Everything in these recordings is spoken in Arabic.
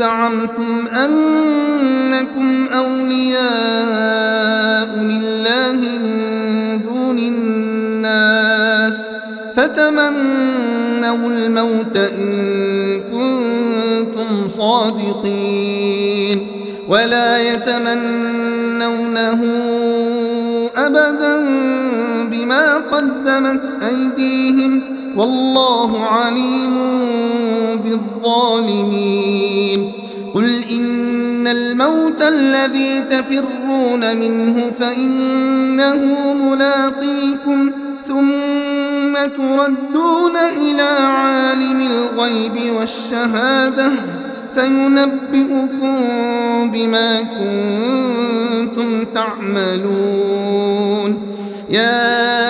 زعمتم أنكم أولياء لله من دون الناس فتمنوا الموت إن كنتم صادقين ولا يتمنونه أبدا بما قدمت أيديهم والله عليم بالظالمين. قل إن الموت الذي تفرون منه فإنه ملاقيكم ثم تردون إلى عالم الغيب والشهادة فينبئكم بما كنتم تعملون. يا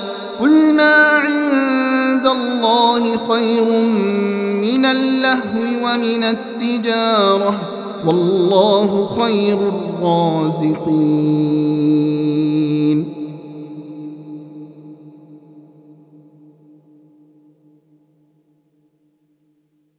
الله خير من اللهو ومن التجارة. والله خير الرازقين.